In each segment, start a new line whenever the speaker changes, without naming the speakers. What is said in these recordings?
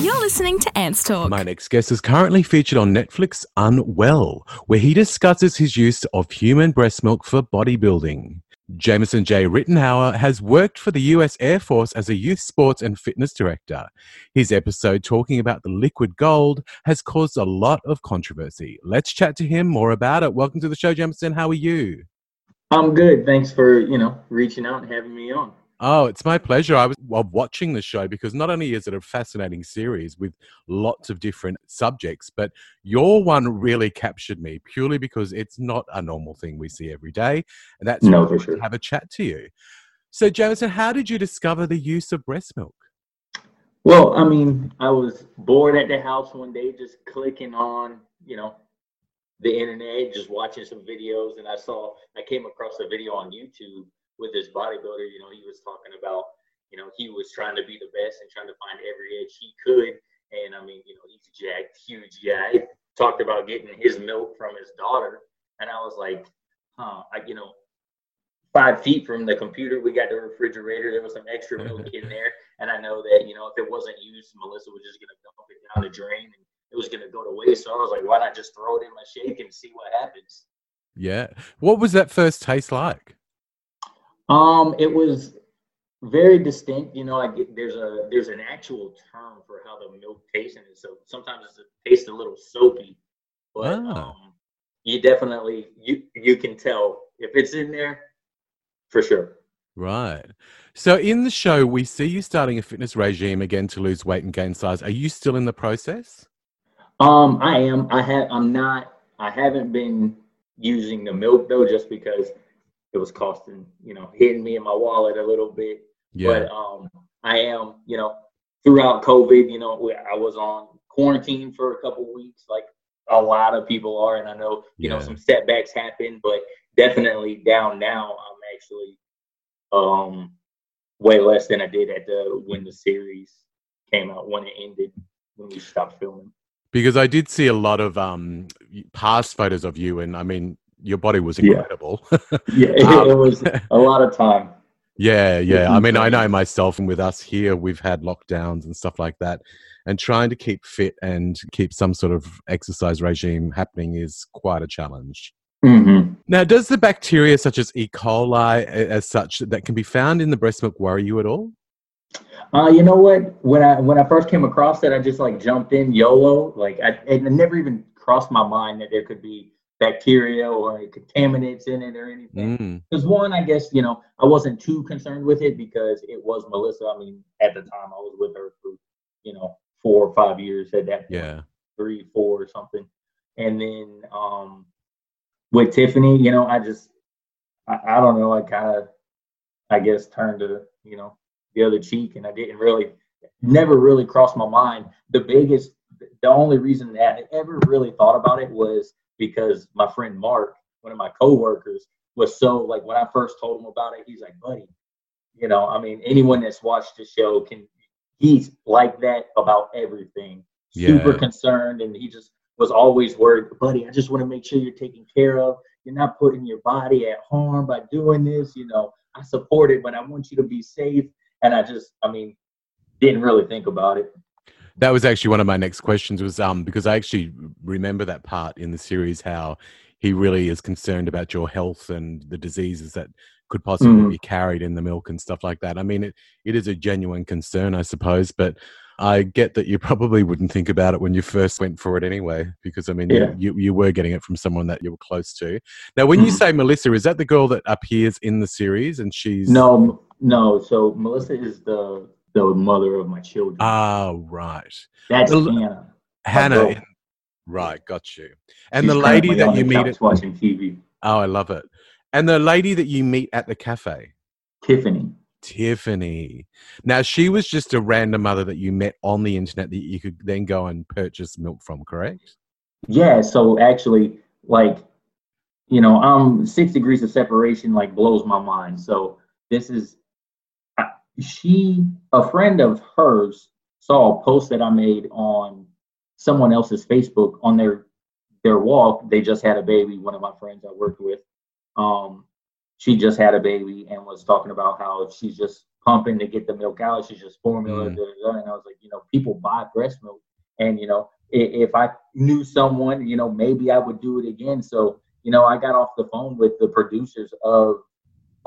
You're listening to Ants Talk.
My next guest is currently featured on Netflix Unwell, where he discusses his use of human breast milk for bodybuilding. Jameson J. Ritenour has worked for the US Air Force as a youth sports and fitness director. His episode talking about the liquid gold has caused a lot of controversy. Let's chat to him more about it. Welcome to the show, Jameson. How are you?
I'm good. Thanks for, you know, reaching out and having me on.
Oh, it's my pleasure. I was watching the show because not only is it a fascinating series with lots of different subjects, but your one really captured me purely because it's not a normal thing we see every day. And that's
no, for sure.
have a chat to you. So, Jameson, how did you discover the use of breast milk?
Well, I mean, I was bored at the house one day, just clicking on, you know, the internet, just watching some videos, and I saw I came across a video on YouTube with his bodybuilder, you know, he was talking about, you know, he was trying to be the best and trying to find every edge he could. And I mean, you know, he's jacked, huge guy. Talked about getting his milk from his daughter. And I was like, huh, I, you know, five feet from the computer, we got the refrigerator. There was some extra milk in there. And I know that, you know, if it wasn't used, Melissa was just going to dump it down the drain and it was going to go to waste. So I was like, why not just throw it in my shake and see what happens?
Yeah. What was that first taste like?
Um, it was very distinct. You know, like there's a there's an actual term for how the milk tastes, and so sometimes it tastes a little soapy, but ah. um, you definitely you you can tell if it's in there for sure.
Right. So in the show, we see you starting a fitness regime again to lose weight and gain size. Are you still in the process?
Um, I am. I have. I'm not. I haven't been using the milk though, just because it was costing, you know, hitting me in my wallet a little bit. Yeah. But um, I am, you know, throughout COVID, you know, I was on quarantine for a couple weeks, like a lot of people are, and I know, you yeah. know, some setbacks happen, but definitely down now. I'm actually um way less than I did at the when the series came out when it ended when we stopped filming.
Because I did see a lot of um past photos of you, and I mean, your body was incredible.
Yeah, yeah um, it was a lot of time.
Yeah, yeah. I mean, I know myself, and with us here, we've had lockdowns and stuff like that. And trying to keep fit and keep some sort of exercise regime happening is quite a challenge.
Mm-hmm.
Now, does the bacteria such as E. coli, as such, that can be found in the breast milk, worry you at all?
Uh, you know what? When I when I first came across it, I just like jumped in YOLO. Like I, it never even crossed my mind that there could be bacteria or contaminants in it or anything. Because mm. one, I guess you know I wasn't too concerned with it because it was Melissa. I mean, at the time I was with her for you know four or five years at that point,
yeah,
three, four or something. And then um with Tiffany, you know, I just I, I don't know, I kind of I guess turned to you know the other cheek, and I didn't really never really crossed my mind. The biggest, the only reason that I ever really thought about it was because my friend Mark, one of my coworkers, was so like when I first told him about it, he's like, buddy, you know, I mean, anyone that's watched the show can he's like that about everything. Yeah. Super concerned and he just was always worried, buddy, I just want to make sure you're taken care of. You're not putting your body at harm by doing this, you know. I support it, but I want you to be safe. And I just, I mean, didn't really think about it.
That was actually one of my next questions was um because I actually remember that part in the series how he really is concerned about your health and the diseases that could possibly mm. be carried in the milk and stuff like that. I mean, it, it is a genuine concern, I suppose, but I get that you probably wouldn't think about it when you first went for it anyway, because I mean, yeah. you, you were getting it from someone that you were close to. Now, when mm. you say Melissa, is that the girl that appears in the series and she's.
No, no. So Melissa is the the mother of my children.
Oh, right.
That's the, Hannah.
Hannah. right, got you. And She's the lady that you meet at
watching TV.
Oh, I love it. And the lady that you meet at the cafe.
Tiffany.
Tiffany. Now she was just a random mother that you met on the internet that you could then go and purchase milk from, correct?
Yeah. So actually, like, you know, um, six degrees of separation like blows my mind. So this is she a friend of hers saw a post that I made on someone else's Facebook on their their walk. They just had a baby. One of my friends I worked with, um, she just had a baby and was talking about how she's just pumping to get the milk out. She's just formula.
Mm.
Da, da, da. And I was like, you know, people buy breast milk, and you know, if, if I knew someone, you know, maybe I would do it again. So you know, I got off the phone with the producers of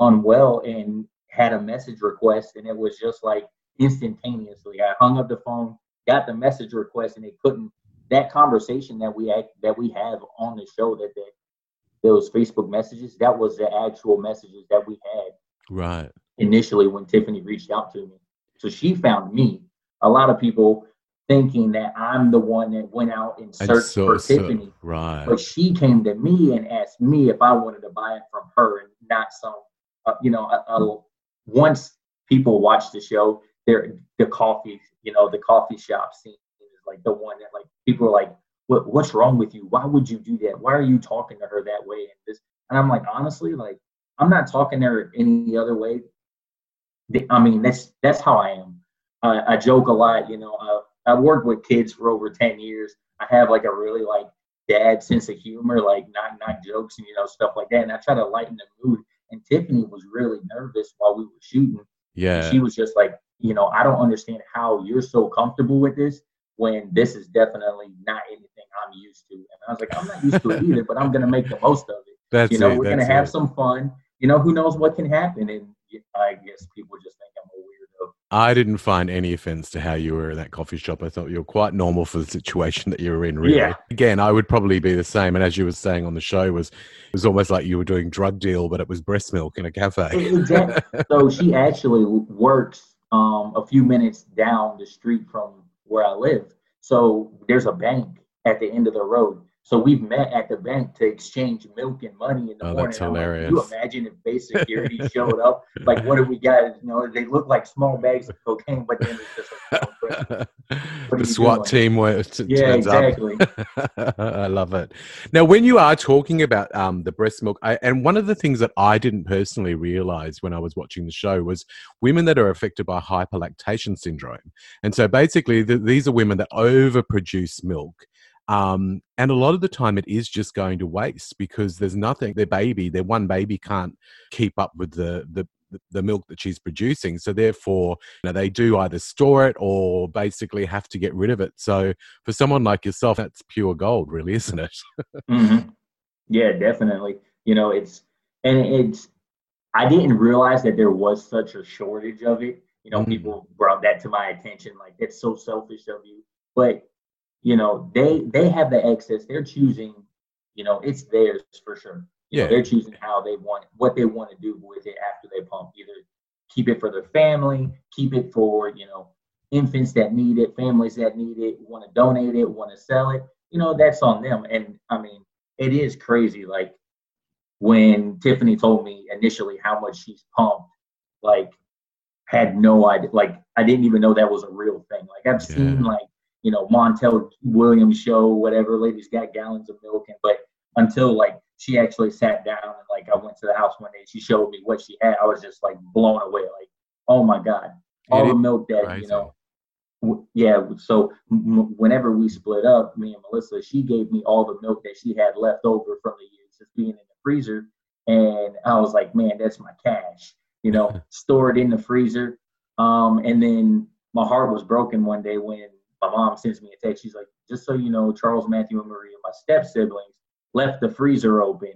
Unwell and had a message request, and it was just like instantaneously. I hung up the phone, got the message request, and they couldn't. That conversation that we act, that we have on the show that that those Facebook messages, that was the actual messages that we had
Right.
initially when Tiffany reached out to me. So she found me. A lot of people thinking that I'm the one that went out and
And
searched
so-
for
so-
Tiffany.
right.
But she came to me and asked me if I wanted to buy it from her and not some, uh, you know, a, a, once people watch the show, they're the coffee, you know, the coffee shop scene is like the one that like people are like, what, what's wrong with you? Why would you do that? Why are you talking to her that way? And this, and I'm like, honestly, like, I'm not talking to her any other way. I mean, that's that's how I am. I joke a lot, you know. Uh, I've worked with kids for over ten years. I have like a really like dad sense of humor, like not not jokes and you know stuff like that. And I try to lighten the mood. And Tiffany was really nervous while we were shooting.
Yeah.
She was just like, you know, I don't understand how you're so comfortable with this when this is definitely not anything I'm used to. And I was like, I'm not used to it either, but I'm gonna make the most of it.
That's
you know,
it.
we're gonna have
it.
some fun. You know, who knows what can happen? And I guess people just think I'm a.
I didn't find any offense to how you were in that coffee shop. I thought you were quite normal for the situation that you were in. Really.
Yeah.
Again, I would probably be the same. And as you were saying on the show, was it was almost like you were doing drug deal, but it was breast milk in a cafe.
Exactly. so she actually works um, a few minutes down the street from where I live. So there's a bank at the end of the road. So we've met at the bank to exchange milk and money in the
Oh,
morning.
that's
like,
hilarious.
Can you imagine if base security showed up? Like, what do we got? You know, they look like small bags of cocaine, but then it's just like, oh,
the SWAT
doing?
team where it t-
yeah,
turns up.
exactly.
I love it. Now, when you are talking about um, the breast milk, I, and one of the things that I didn't personally realize when I was watching the show was women that are affected by hyperlactation syndrome. And so basically, the, these are women that overproduce milk. Um, and a lot of the time, it is just going to waste because there's nothing. Their baby, their one baby, can't keep up with the the the milk that she's producing. So therefore, you know, they do either store it or basically have to get rid of it. So for someone like yourself, that's pure gold, really, isn't it?
hmm Yeah, definitely. You know, it's and it's. I didn't realize that there was such a shortage of it. You know,
Mhm.
people brought that to my attention, like that's so selfish of you. But you know, they they have the access. They're choosing. You know, it's theirs for sure. You know,
Yeah.
they're choosing how they want what they want to do with it after they pump. Either keep it for their family, keep it for you know infants that need it, families that need it, want to donate it, want to sell it. You know, that's on them. And I mean, it is crazy. Like when Tiffany told me initially how much she's pumped, like had no idea. Like I didn't even know that was a real thing. Like I've seen like you know Montel Williams show, whatever. Ladies got gallons of milk, and but until like she actually sat down and like I went to the house one day, she showed me what she had. I was just like blown away. Like oh my god, all
It
the milk that
crazy.
you know w- yeah so m- whenever we split up me and melissa she gave me all the milk that she had left over from the years just being in the freezer and i was like man that's my cash you know store it in the freezer um and then my heart was broken one day when my mom sends me a text she's like just so you know charles matthew and maria my step siblings left the freezer open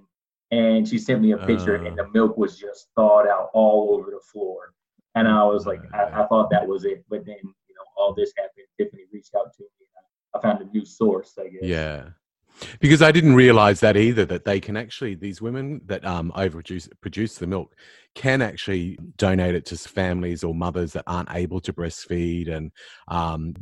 and she sent me a picture
Uh.
and the milk was just thawed out all over the floor and I was like,
Uh,
I, I thought that was it. But then, you know, all this happened. Tiffany reached out to me. I found a new source, I guess.
Yeah. Because I didn't realize that either, that they can actually, these women that um, overproduce produce the milk can actually donate it to families or mothers that aren't able to breastfeed and um,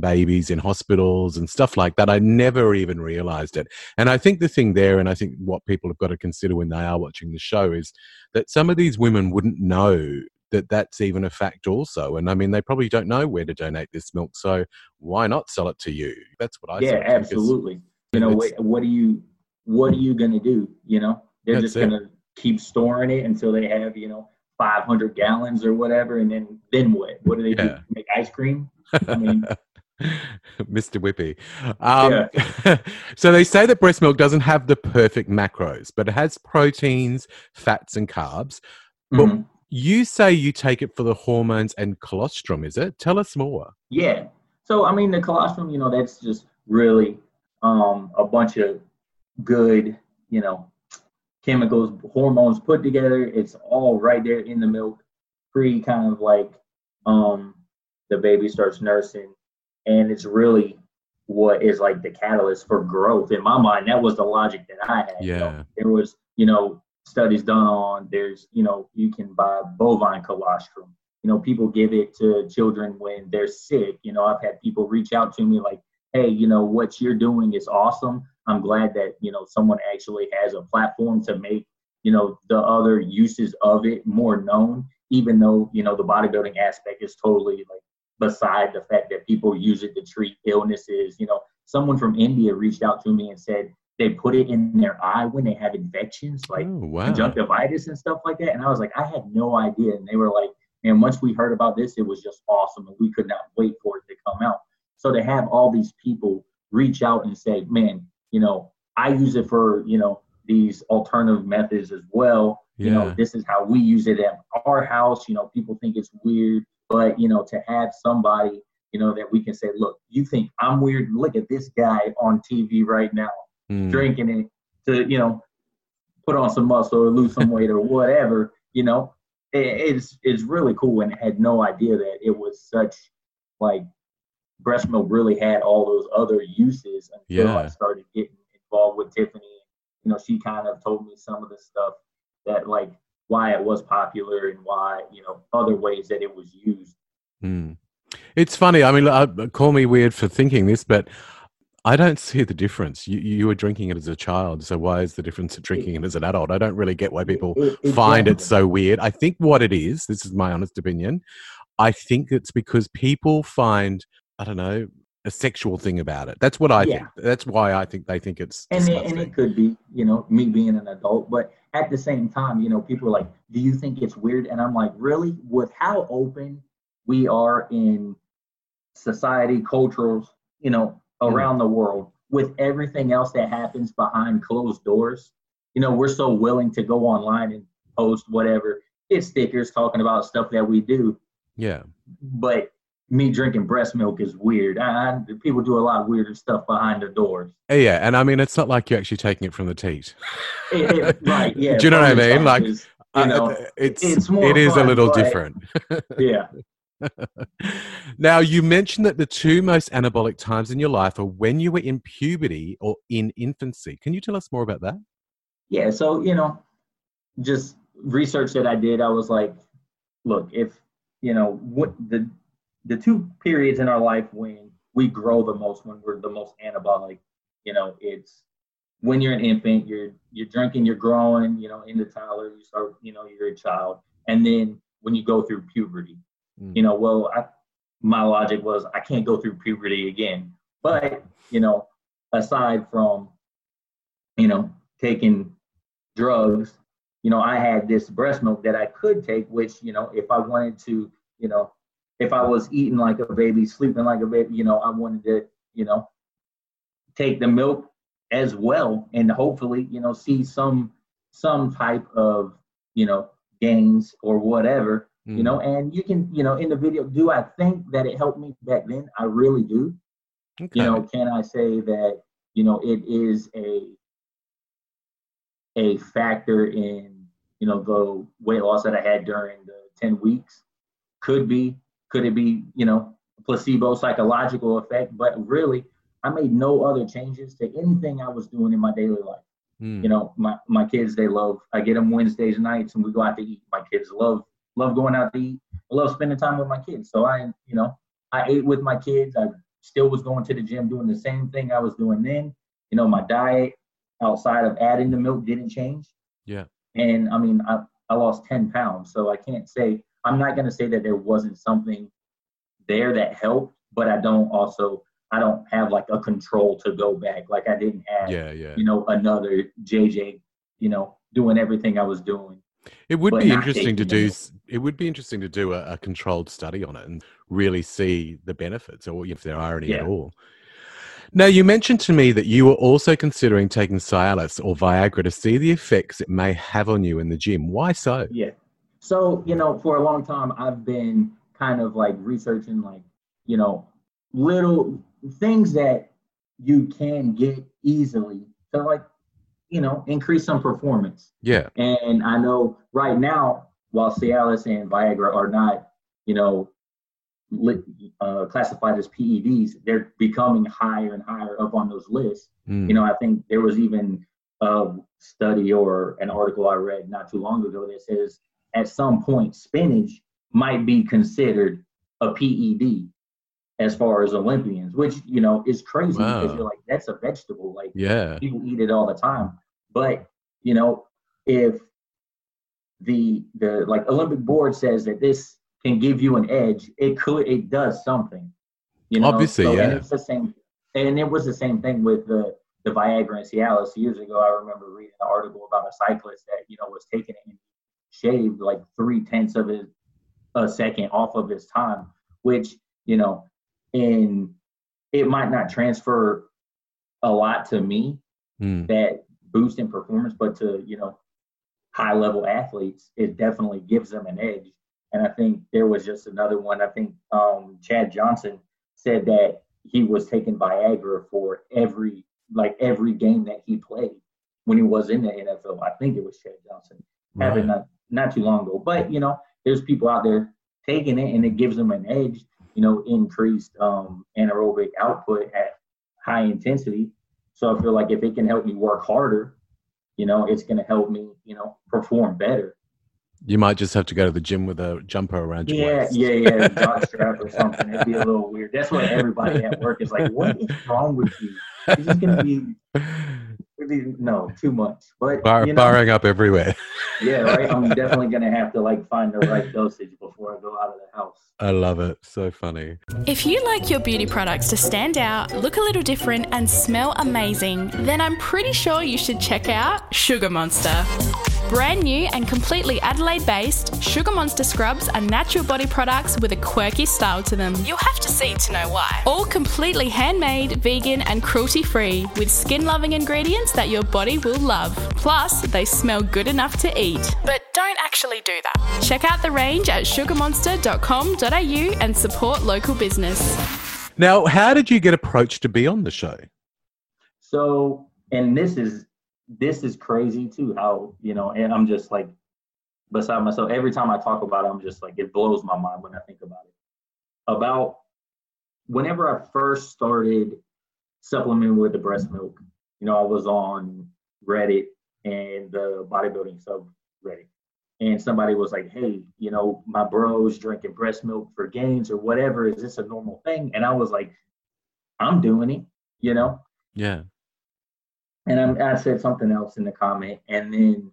babies in hospitals and stuff like that. I never even realized it. And I think the thing there, and I think what people have got to consider when they are watching the show, is that some of these women wouldn't know that that's even a fact also and i mean they probably don't know where to donate this milk so why not sell it to you that's what i
yeah, absolutely. You know, what, what are you, what are you gonna do? You know, they're just gonna keep storing it until they have, you know, 500 gallons or whatever, and then then what? What do they
Yeah.
do? Make ice cream? I mean,
Mr. Whippy. Um, so they say that breast milk doesn't have the perfect macros, but it has proteins, fats, and carbs. But
mhm.
You say you take it for the hormones and colostrum, is it? Tell us more.
Yeah. So I mean, the colostrum, you know, that's just really um, a bunch of good, you know, chemicals, hormones put together. It's all right there in the milk, pre kind of like um, the baby starts nursing, and it's really what is like the catalyst for growth. In my mind, that was the logic that I had.
Yeah.
You know, there was, you know, studies done on there's, you know, you can buy bovine colostrum. You know, people give it to children when they're sick. You know, I've had people reach out to me like, hey, you know, what you're doing is awesome. I'm glad that, you know, someone actually has a platform to make, you know, the other uses of it more known, even though, you know, the bodybuilding aspect is totally like beside the fact that people use it to treat illnesses. You know, someone from India reached out to me and said they put it in their eye when they have infections, like
Oh, wow.
conjunctivitis and stuff like that. And I was like, I had no idea. And they were like, and once we heard about this, it was just awesome. And we could not wait for it to come out. So to have all these people reach out and say, man, you know, I use it for, you know, these alternative methods as well. You know, this is how we use it at our house. You know, people think it's weird, but you know, to have somebody, you know, that we can say, look, you think I'm weird? Look at this guy on TV right now
Mm.
drinking it to, you know, put on some muscle or lose some weight or whatever, you know, it, it's it's really cool and had no idea that it was such like breast milk really had all those other uses until I started getting involved with Tiffany. You know, she kind of told me some of the stuff that like why it was popular and why, you know, other ways that it was used.
Mm. It's funny. I mean, uh, call me weird for thinking this, but I don't see the difference. You, you were drinking it as a child, so why is the difference of drinking it as an adult? I don't really get why people
It- it
find it so weird. I think what it is, this is my honest opinion, I think it's because people find, I don't know, a sexual thing about it. That's what I
Yeah.
think. That's why I think they think it's
and it, and it could be you know me being an adult but at the same time you know people are like do you think it's weird and i'm like really with how open we are in society cultures you know
Mm.
around the world with everything else that happens behind closed doors you know we're so willing to go online and post whatever it's stickers talking about stuff that we do
yeah.
but me drinking breast milk is weird I, I, people do a lot of weirder stuff behind the doors
Yeah. And I mean, it's not like you're actually taking it from the teat.
It- it- right yeah
Do you know what I mean? Like,
you
Uh,
know,
it's,
it's more
it is a little
but-
different.
yeah
now, you mentioned that the two most anabolic times in your life are when you were in puberty or in infancy. Can you tell us more about that?
yeah so you know just research that i did i was like look if you know what the the two periods in our life when we grow the most when we're the most anabolic you know it's when you're an infant you're you're drinking you're growing you know into toddler you start you know you're a child and then when you go through puberty
Mm.
you know well I, my logic was i can't go through puberty again but you know aside from you know taking drugs you know i had this breast milk that i could take which you know if i wanted to you know if i was eating like a baby sleeping like a baby you know i wanted to you know take the milk as well and hopefully you know see some some type of you know gains or whatever
Mm.
you know and you can you know in the video do i think that it helped me back then i really do
Okay.
you know can i say that you know it is a a factor in you know the weight loss that i had during the 10 weeks could be could it be you know a placebo psychological effect? But really i made no other changes to anything i was doing in my daily life.
Mm.
you know my, my kids they love i get them wednesdays nights and we go out to eat. My kids love love going out to eat. I love spending time with my kids. So i you know i ate with my kids. I still was going to the gym doing the same thing i was doing then. You know my diet outside of adding the milk didn't change.
Yeah.
and i mean i, I lost 10 pounds. So i can't say i'm not going to say that there wasn't something there that helped but i don't also i don't have like a control to go back like i didn't have
Yeah, yeah.
you know, another JJ, you know, doing everything I was doing.
It would be interesting to do. s- It would be interesting to do a, a controlled study on it and really see the benefits, or if there are any at all. Now, you mentioned to me that you were also considering taking Cialis or Viagra to see the effects it may have on you in the gym. Why so?
Yeah. So, you know, for a long time, I've been kind of like researching, like, you know, little things that you can get easily to, like, you know, increase some performance.
Yeah.
And I know right now, while Cialis and Viagra are not, you know, uh, classified as PEDs, they're becoming higher and higher up on those lists. Mm. You know, I think there was even a study or an article I read not too long ago that says at some point spinach might be considered a PED as far as Olympians, which you know is crazy wow. because you're like that's a vegetable. Like
yeah,
people eat it all the time. But you know, if the the like Olympic board says that this can give you an edge, it could it does something.
You know, obviously, so, yeah.
And it's the same, and it was the same thing with the the Viagra and Cialis years ago. I remember reading an article about a cyclist that you know was taking it and shaved like three tenths of his a second off of his time, which you know, and it might not transfer a lot to me mm. that boost in performance, but to you know high level athletes, it definitely gives them an edge. And I think there was just another one. I think um, Chad Johnson said that he was taking Viagra for every like every game that he played when he was in the NFL. I think it was Chad Johnson. Right. Happened not not too long ago. But you know, there's people out there taking it and it gives them an edge, you know, increased um anaerobic output at high intensity. So I feel like if it can help me work harder, you know, it's gonna help me, you know, perform better.
You might just have to go to the gym with a jumper around
your
yeah,
waist. Yeah, yeah, yeah, jock strap or something. It'd be a little weird. That's what everybody at work is like. What is wrong with you? It's just gonna be no too much. But
Bar, you know, barring up everywhere.
yeah, right. I'm definitely gonna have to like find the right dosage before I go out of the house.
I love it. So funny.
If you like your beauty products to stand out, look a little different, and smell amazing, then I'm pretty sure you should check out Sugar Monster. Brand new and completely Adelaide based, Sugar Monster scrubs are natural body products with a quirky style to them. You'll have to see to know why. All completely handmade, vegan, and cruelty free, with skin loving ingredients that your body will love. Plus, they smell good enough to eat. But don't actually do that. Check out the range at sugarmonster.com.au and support local business.
Now, how did you get approached to be on the show?
So, and this is this is crazy too. How you know, and I'm just like beside myself every time I talk about it. I'm just like it blows my mind when I think about it. About whenever I first started supplementing with the breast milk, you know, I was on Reddit and the bodybuilding sub reddit and somebody was like, "Hey, you know, my bro's drinking breast milk for gains or whatever. Is this a normal thing?" And I was like, "I'm doing it," you know.
Yeah
and I'm, i said something else in the comment, and then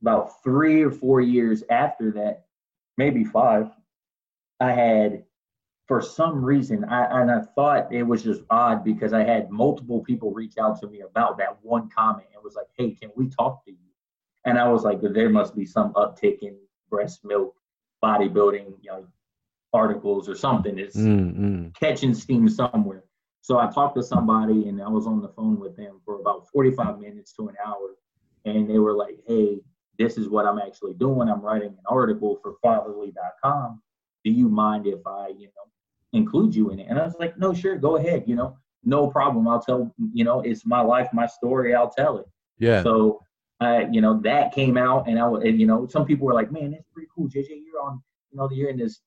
about three or four years after that, maybe five, I had, for some reason, I and I thought it was just odd because I had multiple people reach out to me about that one comment and was like, "Hey, can we talk to you?" And I was like, "There must be some uptick in breast milk bodybuilding, you know, articles or something. It's mm-hmm. catching steam somewhere." So I talked to somebody and I was on the phone with them for about 45 minutes to an hour. And they were like, hey, this is what I'm actually doing. I'm writing an article for fatherly.com. Do you mind if I, you know, include you in it? And I was like, no, sure, go ahead. You know, no problem. I'll tell, you know, it's my life, my story. I'll tell it.
Yeah.
So, uh, you know, that came out and I, and, you know, some people were like, man, that's pretty cool. JJ, you're on, you know, you're in this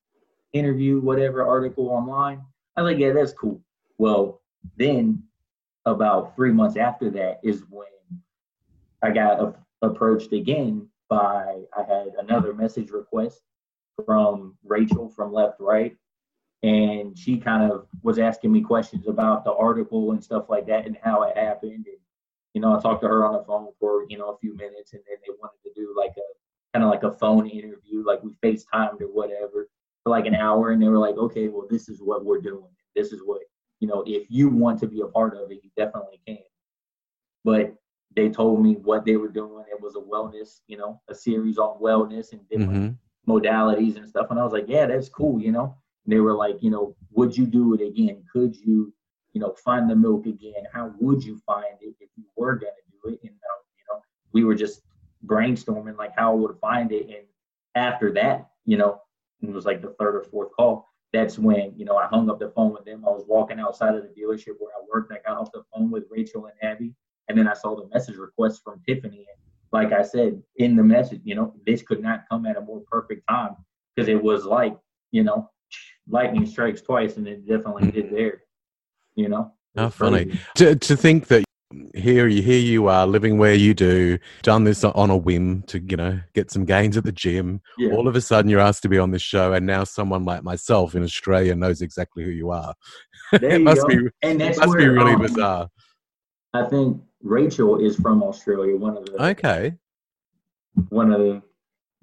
interview, whatever article online. I was like, yeah, that's cool. Well, then about three months after that is when I got a- approached again by I had another message request from Rachel from Left Right, and she kind of was asking me questions about the article and stuff like that and how it happened. And you know, I talked to her on the phone for you know a few minutes, and then they wanted to do like a kind of like a phone interview, like we FaceTimed or whatever, for like an hour, and they were like, okay, well, this is what we're doing. This is what you know, if you want to be a part of it, you definitely can. But they told me what they were doing. It was a wellness, you know, a series on wellness and different mm-hmm. modalities and stuff. And I was like, yeah, that's cool, you know. And they were like, you know, would you do it again? Could you, you know, find the milk again? How would you find it if you were gonna do it? And uh, you know, we were just brainstorming like how I would find it. And after that, you know, it was like the third or fourth call. That's when, you know, I hung up the phone with them. I was walking outside of the dealership where I worked. I got off the phone with Rachel and Abby. And then I saw the message request from Tiffany. And like I said in the message, you know, this could not come at a more perfect time because it was like, you know, lightning strikes twice and it definitely did there, you know.
How funny to, to think that here you here you are living where you do done this on a whim to you know get some gains at the gym. Yeah. all of a sudden you're asked to be on this show and now someone like myself in australia knows exactly who you are.
It must go. be and that's
must
where,
be really
um,
bizarre.
I think rachel is from australia one of the
okay.
one of the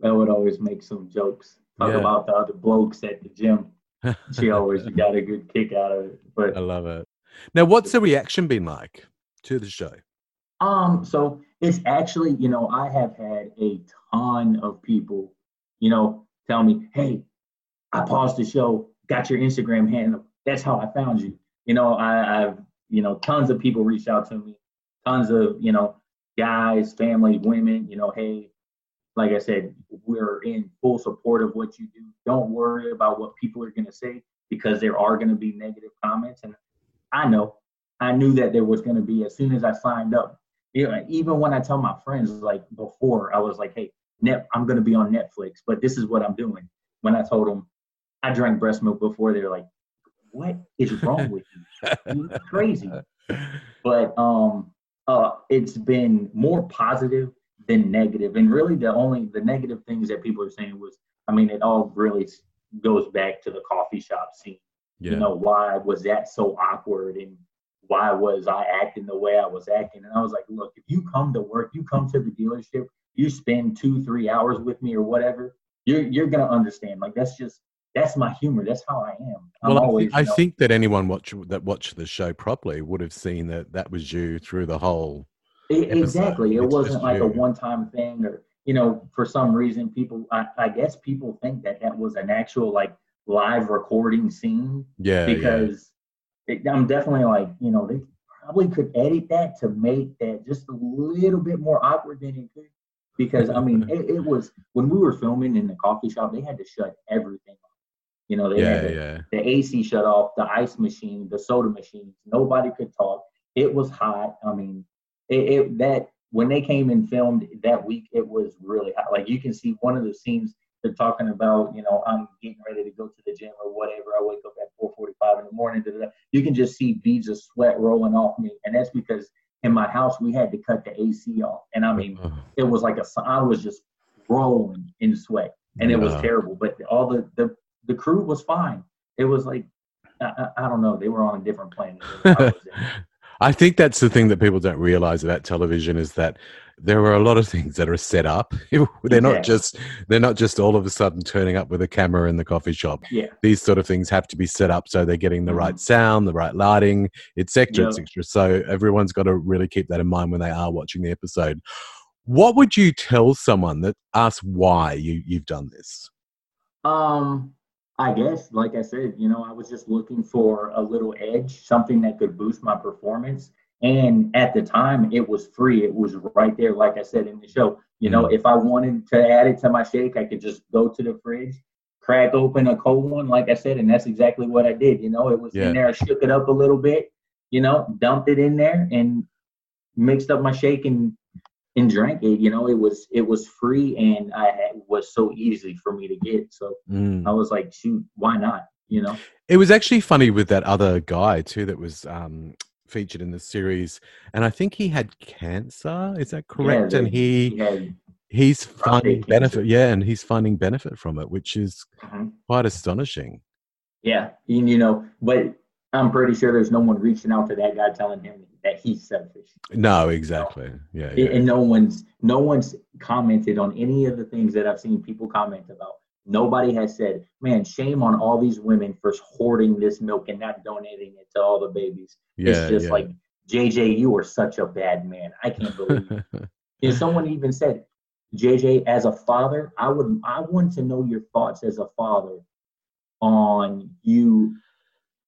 that would always make some jokes talk yeah. about the other blokes at the gym. She always got a good kick out of it but
i love it. Now what's the reaction been like to the show?
Um, so it's actually, you know, I have had a ton of people, you know, tell me, hey, I paused the show, got your Instagram handle. That's how I found you. You know, I, I've, you know, tons of people reach out to me, tons of, you know, guys, family, women, you know, hey, like I said, we're in full support of what you do. Don't worry about what people are going to say because there are going to be negative comments. And I know I knew that there was going to be as soon as I signed up. You know, even when I tell my friends, like before, I was like, "Hey, net, I'm going to be on Netflix, but this is what I'm doing." When I told them I drank breast milk before, they're like, "What is wrong with you? You're crazy." But um, uh, it's been more positive than negative. negative, and really the only the negative things that people are saying was, I mean, it all really goes back to the coffee shop scene. Yeah. You know, why was that so awkward and why was I acting the way I was acting? And I was like, look, if you come to work, you come to the dealership, you spend two, three hours with me or whatever, you're you're gonna understand. Like that's just that's my humor. That's how I am.
I'm well, always, I, th- I think that anyone watch that watched the show properly would have seen that that was you through the whole.
It, exactly. It wasn't like you. a one-time thing, or you know, for some reason, people. I, I guess people think that that was an actual like live recording scene.
Yeah.
Because I'm definitely like, you know, they probably could edit that to make that just a little bit more awkward than it could. Because I mean, it, it was when we were filming in the coffee shop, they had to shut everything off. You know, they
yeah,
had the,
yeah.
the AC shut off, the ice machine, the soda machines. Nobody could talk. It was hot. I mean, it, it that when they came and filmed that week, it was really hot. Like you can see one of the scenes they're talking about, you know, I'm getting ready to go to the gym or whatever. I wake up at 4:45 in the morning. Da, da, da. You can just see beads of sweat rolling off me, and that's because in my house we had to cut the AC off, and I mean, uh-huh. it was like a I was just rolling in sweat, and it was terrible. But all the the the crew was fine. It was like I, I don't know, they were on a different planet.
I think that's the thing that people don't realize about television is that there are a lot of things that are set up. they're not yeah. just they're not just all of a sudden turning up with a camera in the coffee shop.
Yeah.
These sort of things have to be set up so they're getting the mm-hmm. right sound, the right lighting, etc., etc. So everyone's got to really keep that in mind when they are watching the episode. What would you tell someone that asks why you you've done this?
Um, I guess, like I said, you know, I was just looking for a little edge, something that could boost my performance. And at the time, it was free. It was right there, like I said in the show. You know, mm-hmm. if I wanted to add it to my shake, I could just go to the fridge, crack open a cold one, like I said, and that's exactly what I did. You know, it was yeah. in there. I shook it up a little bit, you know, dumped it in there, and mixed up my shake and and drank it. You know, it was it was free and I had, was so easy for me to get. So mm. I was like, shoot, why not? You know.
It was actually funny with that other guy too that was um, featured in the series, and I think he had cancer. Is that correct? Yeah, and he. he he's finding benefit yeah and he's finding benefit from it which is mm-hmm. quite astonishing
yeah and, you know but i'm pretty sure there's no one reaching out to that guy telling him that he's selfish.
No, exactly. Yeah,
yeah. And no one's no one's commented on any of the things that I've seen people comment about. Nobody has said, "Man, shame on all these women for hoarding this milk and not donating it to all the babies." Yeah, it's just yeah. like, JJ, you are such a bad man. I can't believe it. and someone even said, JJ, as a father, I would I want to know your thoughts as a father on you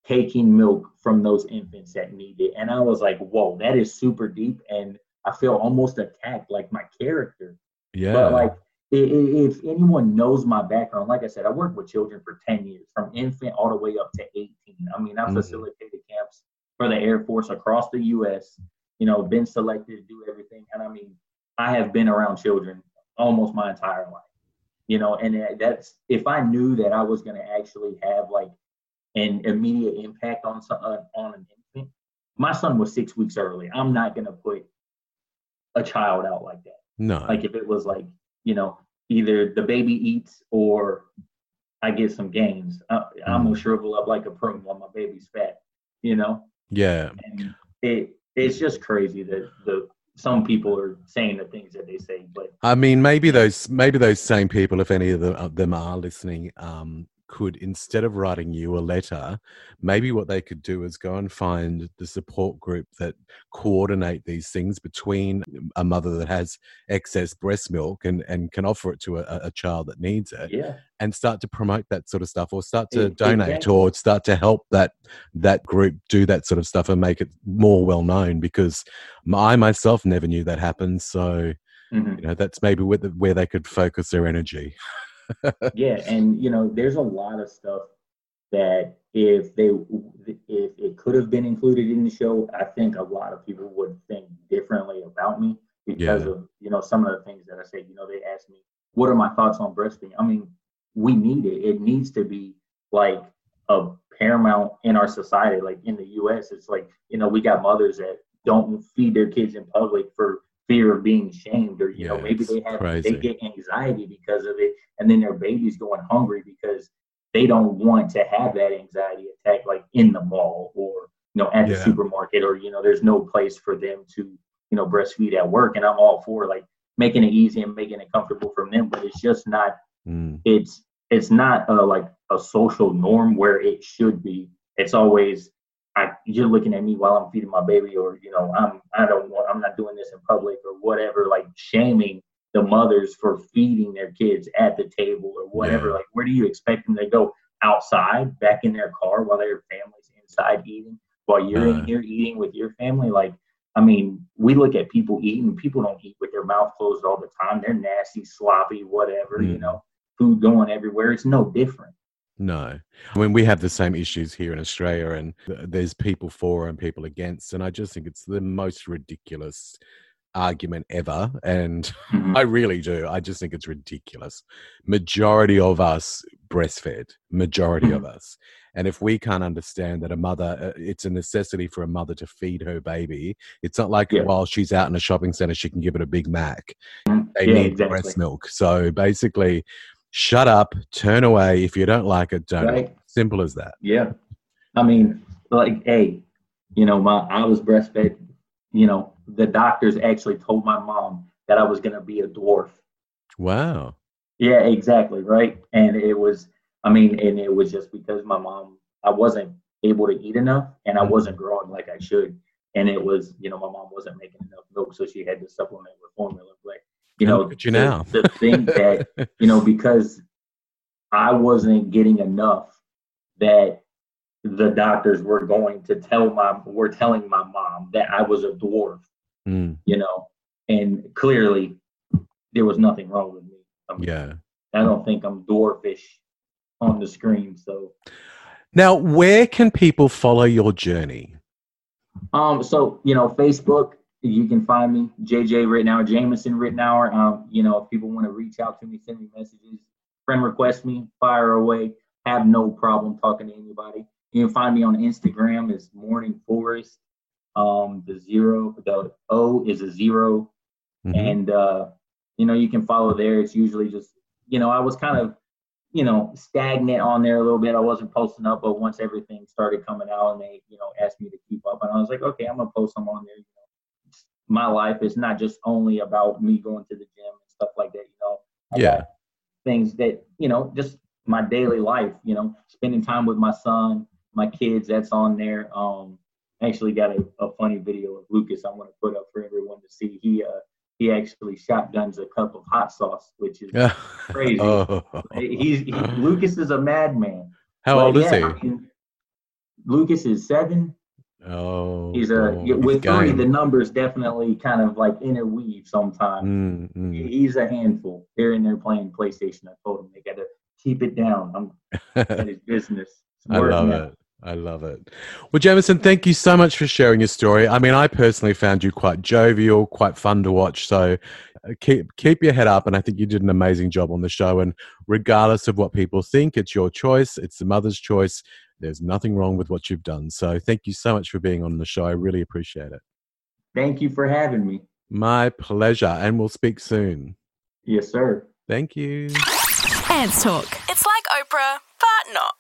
taking milk from those infants that need it. And I was like, whoa, that is super deep. And I feel almost attacked, like my character.
Yeah.
But like if anyone knows my background, like I said, I worked with children for 10 years, from infant all the way up to 18. I mean, I mm-hmm. facilitated camps for the Air Force across the U.S., you know, been selected to do everything. And I mean, I have been around children almost my entire life, you know, and that's if I knew that I was going to actually have like an immediate impact on, uh, on an infant. My son was six weeks early. I'm not going to put a child out like that.
No.
Like if it was like, you know, either the baby eats or I get some gains. I, am gonna mm. shrivel up like a prune while my baby's fat. You know.
Yeah.
And it it's just crazy that the some people are saying the things that they say, but
I mean, maybe those maybe those same people, if any of them, them are listening, um, could instead of writing you a letter maybe what they could do is go and find the support group that coordinate these things between a mother that has excess breast milk and, and can offer it to a, a child that needs it
yeah.
and start to promote that sort of stuff or start to it, donate exactly. or start to help that that group do that sort of stuff and make it more well known because i myself never knew that happened so mm-hmm. you know that's maybe where, the, where they could focus their energy
yeah, and you know, there's a lot of stuff that if they if it could have been included in the show, I think a lot of people would think differently about me because yeah. of you know some of the things that I say. You know, they ask me, "What are my thoughts on breastfeeding?" I mean, we need it. It needs to be like a paramount in our society. Like in the U.S., it's like you know we got mothers that don't feed their kids in public for fear of being shamed or you yeah, know maybe they have crazy. they get anxiety because of it and then their baby's going hungry because they don't want to have that anxiety attack like in the mall or you know at the supermarket or you know there's no place for them to you know breastfeed at work and i'm all for like making it easy and making it comfortable for them but it's just not mm. it's it's not a, like a social norm where it should be it's always I, you're looking at me while I'm feeding my baby, or you know, I'm I don't want I'm not doing this in public or whatever, like shaming the mothers for feeding their kids at the table or whatever. Yeah. Like, where do you expect them to go outside, back in their car while their family's inside eating, while you're uh, in here eating with your family? Like, I mean, we look at people eating. People don't eat with their mouth closed all the time. They're nasty, sloppy, whatever. Mm. You know, food going everywhere. It's no different.
No. I mean, we have the same issues here in Australia, and there's people for and people against. And I just think it's the most ridiculous argument ever. And mm-hmm. I really do. I just think it's ridiculous. Majority of us breastfed, majority mm-hmm. of us. And if we can't understand that a mother, uh, it's a necessity for a mother to feed her baby. It's not like yeah. while she's out in a shopping center, she can give it a Big Mac. Mm-hmm. They yeah, need exactly. breast milk. So basically, shut up, turn away. If you don't like it, don't. Right. Simple as that.
Yeah. I mean, like, hey, you know, my I was breastfed. You know, the doctors actually told my mom that I was going to be a dwarf.
Wow.
Yeah, exactly. Right. And it was, I mean, and it was just because my mom, I wasn't able to eat enough and I mm-hmm. wasn't growing like I should. And it was, you know, my mom wasn't making enough milk, so she had to supplement with formula. But you know,
you the, now.
the thing that you know because I wasn't getting enough that the doctors were going to tell my were telling my mom that I was a dwarf. Mm. You know, and clearly there was nothing wrong with me.
I mean, yeah,
I don't think I'm dwarfish on the screen. So
now, where can people follow your journey?
Um, so you know, Facebook, you can find me, JJ Ritenour, Jameson Ritenour. Um, you know, if people want to reach out to me, send me messages, friend request me, fire away. Have no problem talking to anybody. You can find me on Instagram as Morning Forest. Um, the zero, the O is a 0 mm-hmm. and uh, you know you can follow there. It's usually just you know I was kind of you know stagnant on there a little bit. I wasn't posting up, but once everything started coming out and they you know asked me to keep up, and I was like, okay, I'm gonna post them on there. My life is not just only about me going to the gym and stuff like that. You know,
I yeah,
things that you know, just my daily life. You know, spending time with my son, my kids. That's on there. Um, actually got a, a funny video of Lucas I want to put up for everyone to see. He uh he actually shotguns a cup of hot sauce, which is crazy. oh. He's he, Lucas is a madman.
How but old yeah, is he? I mean,
Lucas is seven,
Oh,
he's a
oh,
with three. The numbers definitely kind of like interweave sometimes.
Mm, mm.
He's a handful. They're in there playing PlayStation. I told him they got to keep it down. I'm at his business.
I love
out.
it. I love it. Well, Jameson, thank you so much for sharing your story. I mean, I personally found you quite jovial, quite fun to watch. So uh, keep keep your head up, and I think you did an amazing job on the show. And regardless of what people think, it's your choice. It's the mother's choice. There's nothing wrong with what you've done. So thank you so much for being on the show. I really appreciate it.
Thank you for having me.
My pleasure, and we'll speak soon.
Yes, sir.
Thank you.
Ants Talk. It's like Oprah, but not.